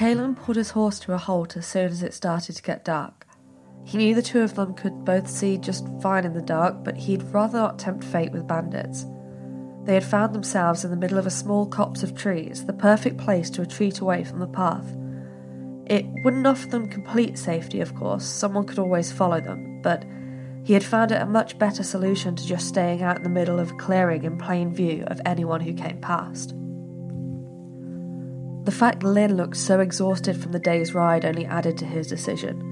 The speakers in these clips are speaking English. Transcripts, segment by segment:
Kalen pulled his horse to a halt as soon as it started to get dark. He knew the two of them could both see just fine in the dark, but he'd rather not tempt fate with bandits. They had found themselves in the middle of a small copse of trees, the perfect place to retreat away from the path. It wouldn't offer them complete safety, of course, someone could always follow them, but he had found it a much better solution to just staying out in the middle of a clearing in plain view of anyone who came past. The fact Lynn looked so exhausted from the day's ride only added to his decision.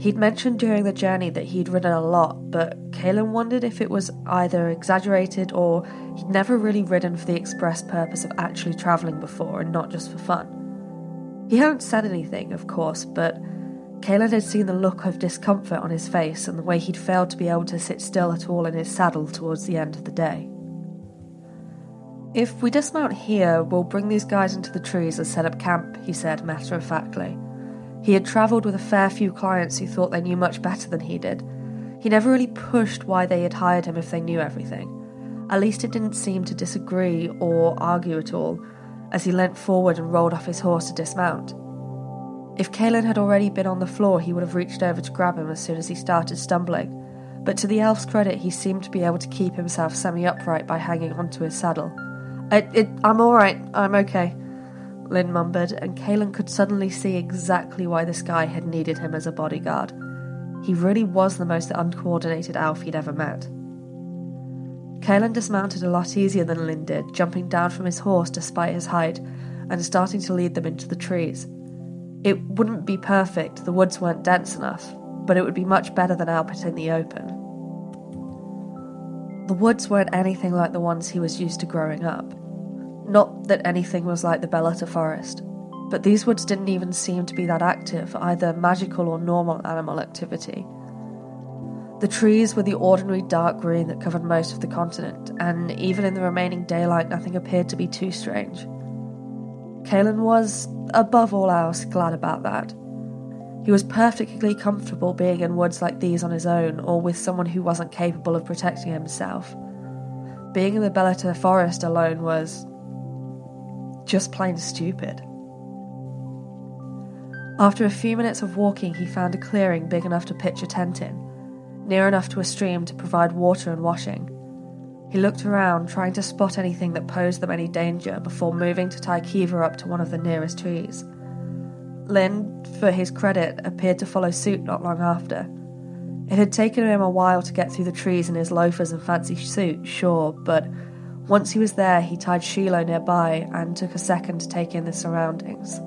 He'd mentioned during the journey that he'd ridden a lot, but Kalen wondered if it was either exaggerated or he'd never really ridden for the express purpose of actually travelling before and not just for fun. He hadn't said anything, of course, but Kalen had seen the look of discomfort on his face and the way he'd failed to be able to sit still at all in his saddle towards the end of the day. If we dismount here, we'll bring these guys into the trees and set up camp, he said matter of factly. He had travelled with a fair few clients who thought they knew much better than he did. He never really pushed why they had hired him if they knew everything. At least it didn't seem to disagree or argue at all, as he leant forward and rolled off his horse to dismount. If Kalen had already been on the floor, he would have reached over to grab him as soon as he started stumbling. But to the elf's credit, he seemed to be able to keep himself semi upright by hanging onto his saddle. It, it, I'm alright, I'm okay, Lynn mumbled, and Kalen could suddenly see exactly why this guy had needed him as a bodyguard. He really was the most uncoordinated elf he'd ever met. Kalen dismounted a lot easier than Lynn did, jumping down from his horse despite his height and starting to lead them into the trees. It wouldn't be perfect, the woods weren't dense enough, but it would be much better than out in the open. The woods weren't anything like the ones he was used to growing up. Not that anything was like the Beleta forest, but these woods didn't even seem to be that active, either magical or normal animal activity. The trees were the ordinary dark green that covered most of the continent, and even in the remaining daylight, nothing appeared to be too strange. Kalen was, above all else, glad about that. He was perfectly comfortable being in woods like these on his own or with someone who wasn't capable of protecting himself. Being in the Beleta forest alone was just plain stupid. After a few minutes of walking, he found a clearing big enough to pitch a tent in, near enough to a stream to provide water and washing. He looked around, trying to spot anything that posed them any danger before moving to tie Kiva up to one of the nearest trees. Lynn, for his credit, appeared to follow suit not long after. It had taken him a while to get through the trees in his loafers and fancy suit, sure, but once he was there, he tied Shiloh nearby and took a second to take in the surroundings.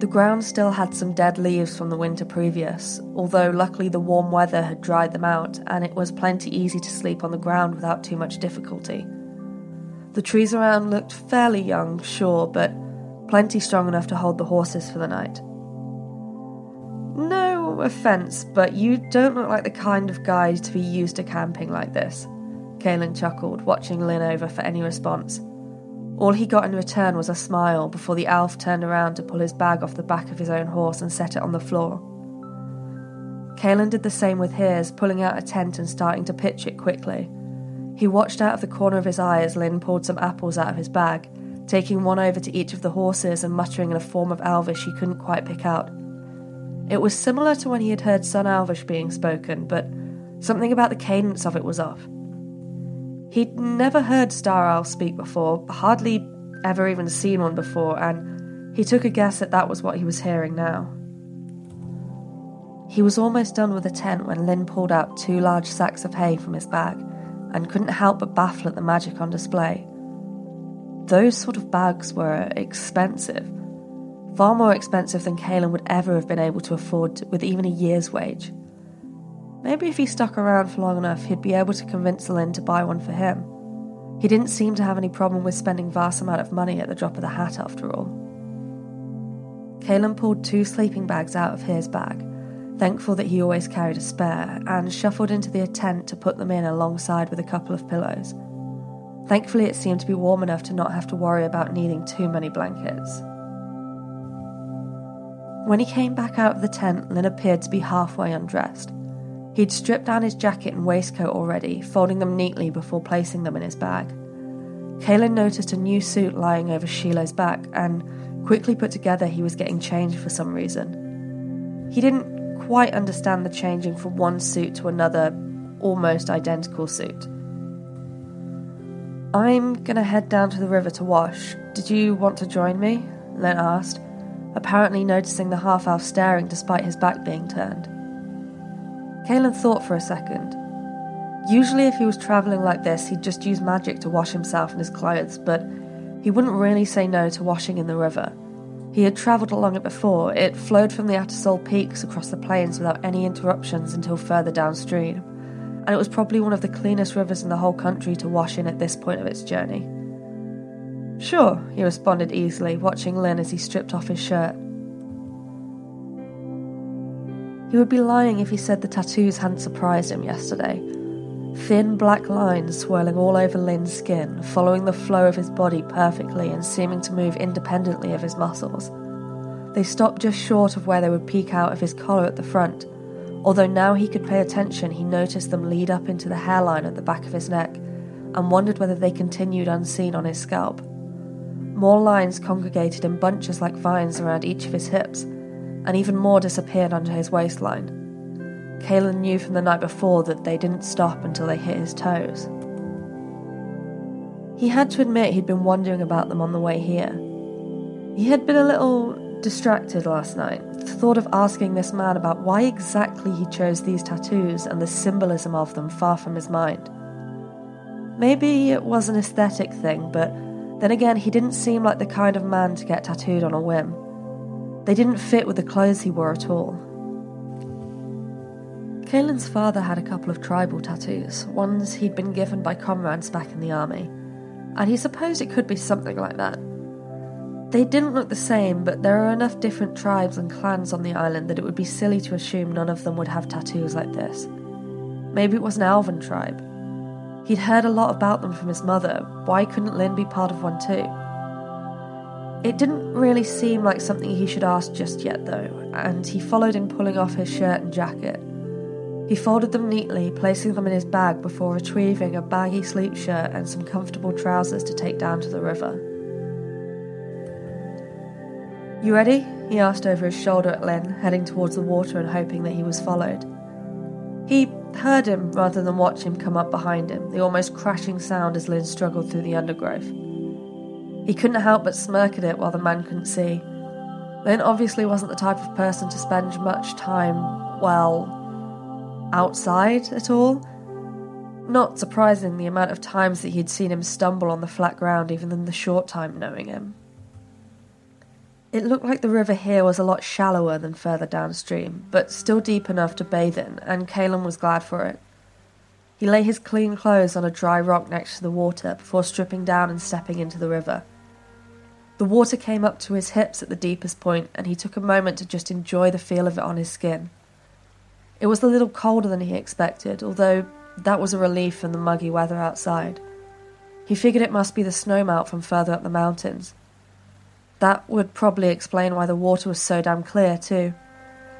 The ground still had some dead leaves from the winter previous, although luckily the warm weather had dried them out and it was plenty easy to sleep on the ground without too much difficulty. The trees around looked fairly young, sure, but plenty strong enough to hold the horses for the night. No offence, but you don't look like the kind of guy to be used to camping like this. Kalen chuckled, watching Lynn over for any response. All he got in return was a smile before the elf turned around to pull his bag off the back of his own horse and set it on the floor. Kalen did the same with his, pulling out a tent and starting to pitch it quickly. He watched out of the corner of his eye as Lynn pulled some apples out of his bag, taking one over to each of the horses and muttering in a form of Elvish he couldn't quite pick out. It was similar to when he had heard Sun Elvish being spoken, but something about the cadence of it was off. He'd never heard Star Owl speak before, hardly ever even seen one before, and he took a guess that that was what he was hearing now. He was almost done with the tent when Lynn pulled out two large sacks of hay from his bag and couldn't help but baffle at the magic on display. Those sort of bags were expensive. Far more expensive than Kalen would ever have been able to afford with even a year's wage. Maybe if he stuck around for long enough, he'd be able to convince Lynn to buy one for him. He didn't seem to have any problem with spending vast amount of money at the drop of the hat, after all. Kalen pulled two sleeping bags out of his bag, thankful that he always carried a spare, and shuffled into the tent to put them in alongside with a couple of pillows. Thankfully, it seemed to be warm enough to not have to worry about needing too many blankets. When he came back out of the tent, Lynn appeared to be halfway undressed. He'd stripped down his jacket and waistcoat already, folding them neatly before placing them in his bag. Kaylin noticed a new suit lying over Shiloh's back and quickly put together he was getting changed for some reason. He didn't quite understand the changing from one suit to another, almost identical suit. I'm gonna head down to the river to wash. Did you want to join me? Len asked, apparently noticing the half elf staring despite his back being turned. Kalen thought for a second. Usually, if he was travelling like this, he'd just use magic to wash himself and his clothes, but he wouldn't really say no to washing in the river. He had travelled along it before. It flowed from the Atasol peaks across the plains without any interruptions until further downstream, and it was probably one of the cleanest rivers in the whole country to wash in at this point of its journey. Sure, he responded easily, watching Lynn as he stripped off his shirt. He would be lying if he said the tattoos hadn't surprised him yesterday. Thin black lines swirling all over Lynn's skin, following the flow of his body perfectly and seeming to move independently of his muscles. They stopped just short of where they would peek out of his collar at the front. Although now he could pay attention, he noticed them lead up into the hairline at the back of his neck and wondered whether they continued unseen on his scalp. More lines congregated in bunches like vines around each of his hips and even more disappeared under his waistline. Kalen knew from the night before that they didn't stop until they hit his toes. He had to admit he'd been wondering about them on the way here. He had been a little distracted last night, the thought of asking this man about why exactly he chose these tattoos and the symbolism of them far from his mind. Maybe it was an aesthetic thing, but then again, he didn't seem like the kind of man to get tattooed on a whim. They didn't fit with the clothes he wore at all. Kalen's father had a couple of tribal tattoos, ones he'd been given by comrades back in the army, and he supposed it could be something like that. They didn't look the same, but there are enough different tribes and clans on the island that it would be silly to assume none of them would have tattoos like this. Maybe it was an Alvan tribe. He'd heard a lot about them from his mother. Why couldn't Lynn be part of one too? It didn't really seem like something he should ask just yet, though, and he followed in pulling off his shirt and jacket. He folded them neatly, placing them in his bag before retrieving a baggy sleep shirt and some comfortable trousers to take down to the river. You ready? he asked over his shoulder at Lynn, heading towards the water and hoping that he was followed. He heard him rather than watch him come up behind him, the almost crashing sound as Lynn struggled through the undergrowth. He couldn't help but smirk at it while the man couldn't see. Lynn obviously wasn't the type of person to spend much time, well, outside at all. Not surprising the amount of times that he'd seen him stumble on the flat ground even in the short time knowing him. It looked like the river here was a lot shallower than further downstream, but still deep enough to bathe in, and Kalen was glad for it. He lay his clean clothes on a dry rock next to the water before stripping down and stepping into the river. The water came up to his hips at the deepest point, and he took a moment to just enjoy the feel of it on his skin. It was a little colder than he expected, although that was a relief from the muggy weather outside. He figured it must be the snowmelt from further up the mountains. That would probably explain why the water was so damn clear, too.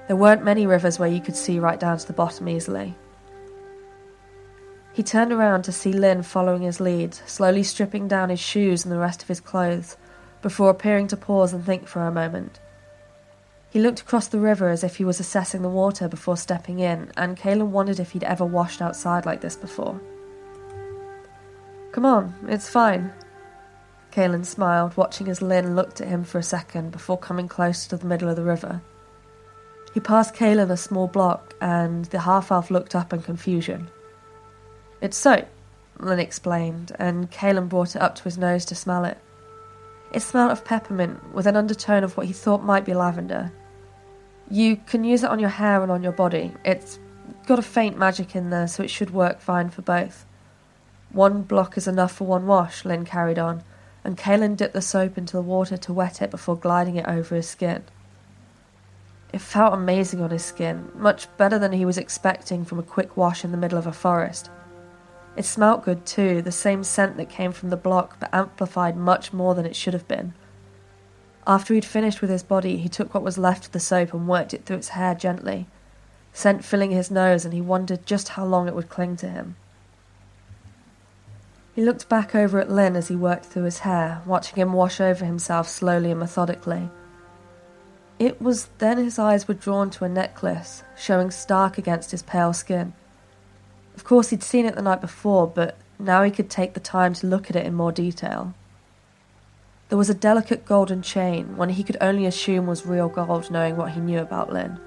There weren't many rivers where you could see right down to the bottom easily. He turned around to see Lynn following his lead, slowly stripping down his shoes and the rest of his clothes, before appearing to pause and think for a moment. He looked across the river as if he was assessing the water before stepping in, and Kalen wondered if he'd ever washed outside like this before. Come on, it's fine. Kalen smiled, watching as Lynn looked at him for a second before coming closer to the middle of the river. He passed Kalen a small block, and the half elf looked up in confusion. It's soap, Lynn explained, and Kalen brought it up to his nose to smell it. It smelled of peppermint with an undertone of what he thought might be lavender. You can use it on your hair and on your body. It's got a faint magic in there, so it should work fine for both. One block is enough for one wash, Lynn carried on, and Kaelin dipped the soap into the water to wet it before gliding it over his skin. It felt amazing on his skin, much better than he was expecting from a quick wash in the middle of a forest. It smelt good too, the same scent that came from the block, but amplified much more than it should have been. After he'd finished with his body, he took what was left of the soap and worked it through its hair gently, scent filling his nose, and he wondered just how long it would cling to him. He looked back over at Lynn as he worked through his hair, watching him wash over himself slowly and methodically. It was then his eyes were drawn to a necklace, showing stark against his pale skin. Of course, he'd seen it the night before, but now he could take the time to look at it in more detail. There was a delicate golden chain, one he could only assume was real gold, knowing what he knew about Lynn.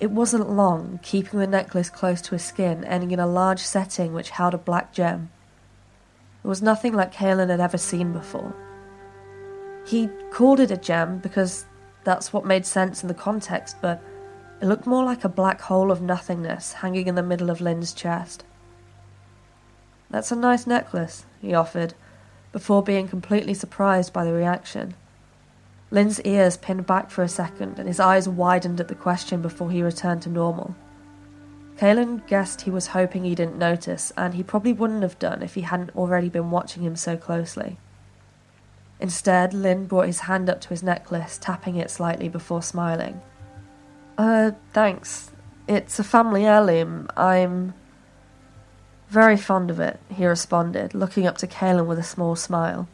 It wasn't long, keeping the necklace close to his skin, ending in a large setting which held a black gem. It was nothing like Kaelin had ever seen before. He called it a gem because that's what made sense in the context, but it looked more like a black hole of nothingness hanging in the middle of Lynn's chest. That's a nice necklace, he offered, before being completely surprised by the reaction. Lynn's ears pinned back for a second, and his eyes widened at the question before he returned to normal. Kaelin guessed he was hoping he didn't notice, and he probably wouldn't have done if he hadn't already been watching him so closely. Instead, Lynn brought his hand up to his necklace, tapping it slightly before smiling. Uh, thanks. It's a family heirloom. I'm very fond of it, he responded, looking up to Kaelin with a small smile.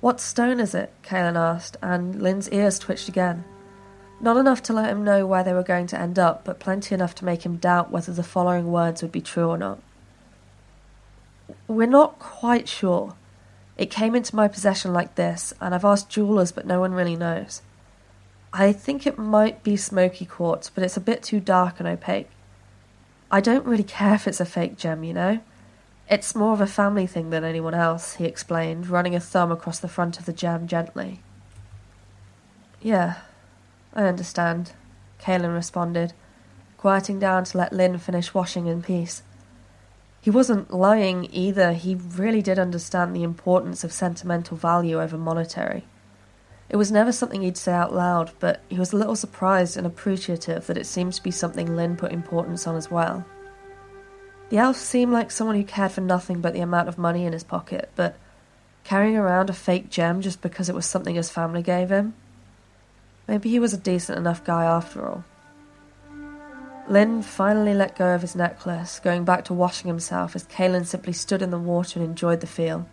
What stone is it? Kaelin asked, and Lynn's ears twitched again. Not enough to let him know where they were going to end up, but plenty enough to make him doubt whether the following words would be true or not. We're not quite sure. It came into my possession like this, and I've asked jewelers, but no one really knows. I think it might be smoky quartz, but it's a bit too dark and opaque. I don't really care if it's a fake gem, you know? It's more of a family thing than anyone else, he explained, running a thumb across the front of the gem gently. Yeah, I understand, Kaelin responded, quieting down to let Lynn finish washing in peace. He wasn't lying either, he really did understand the importance of sentimental value over monetary. It was never something he'd say out loud, but he was a little surprised and appreciative that it seemed to be something Lynn put importance on as well. The elf seemed like someone who cared for nothing but the amount of money in his pocket, but carrying around a fake gem just because it was something his family gave him? Maybe he was a decent enough guy after all. Lynn finally let go of his necklace, going back to washing himself as Kaelin simply stood in the water and enjoyed the feel.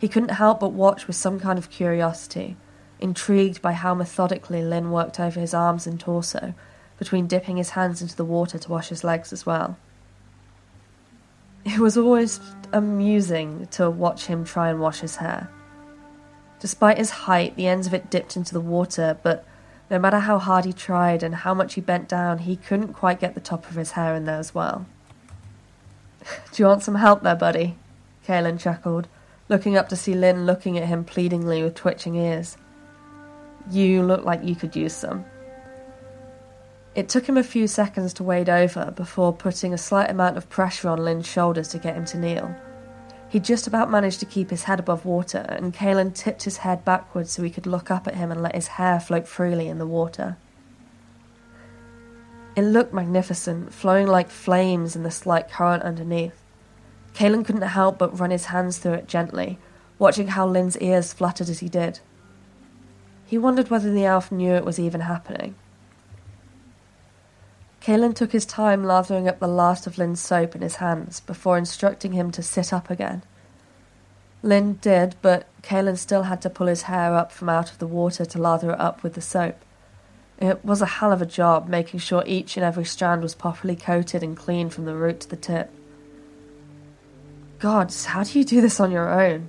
He couldn't help but watch with some kind of curiosity, intrigued by how methodically Lynn worked over his arms and torso, between dipping his hands into the water to wash his legs as well. It was always amusing to watch him try and wash his hair. Despite his height, the ends of it dipped into the water, but no matter how hard he tried and how much he bent down, he couldn't quite get the top of his hair in there as well. Do you want some help there, buddy? Kaelin chuckled, looking up to see Lynn looking at him pleadingly with twitching ears. You look like you could use some. It took him a few seconds to wade over before putting a slight amount of pressure on Lynn's shoulders to get him to kneel. He just about managed to keep his head above water, and Kaelin tipped his head backwards so he could look up at him and let his hair float freely in the water. It looked magnificent, flowing like flames in the slight current underneath. Kaelin couldn't help but run his hands through it gently, watching how Lynn's ears fluttered as he did. He wondered whether the elf knew it was even happening. Kaelin took his time lathering up the last of Lynn's soap in his hands before instructing him to sit up again. Lynn did, but Kaelin still had to pull his hair up from out of the water to lather it up with the soap. It was a hell of a job making sure each and every strand was properly coated and clean from the root to the tip. Gods, how do you do this on your own?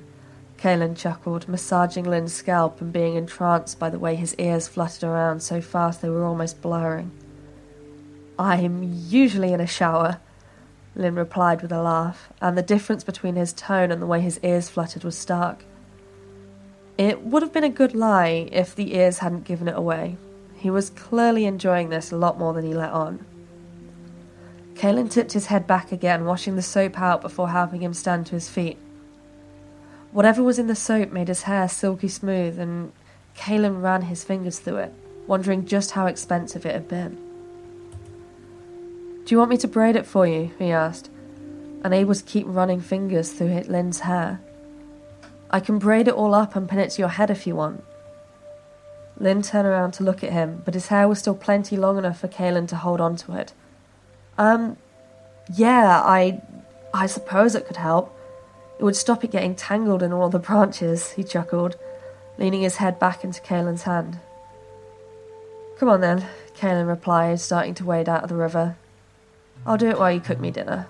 Kaelin chuckled, massaging Lynn's scalp and being entranced by the way his ears fluttered around so fast they were almost blurring. I'm usually in a shower, Lynn replied with a laugh, and the difference between his tone and the way his ears fluttered was stark. It would have been a good lie if the ears hadn't given it away. He was clearly enjoying this a lot more than he let on. Kalen tipped his head back again, washing the soap out before helping him stand to his feet. Whatever was in the soap made his hair silky smooth, and Kalen ran his fingers through it, wondering just how expensive it had been. Do you want me to braid it for you? he asked, unable to keep running fingers through Lynn's hair. I can braid it all up and pin it to your head if you want. Lynn turned around to look at him, but his hair was still plenty long enough for Kalen to hold on to it. Um, yeah, I. I suppose it could help. It would stop it getting tangled in all the branches, he chuckled, leaning his head back into Kalen's hand. Come on then, Kalen replied, starting to wade out of the river. I'll do it while you cook me dinner.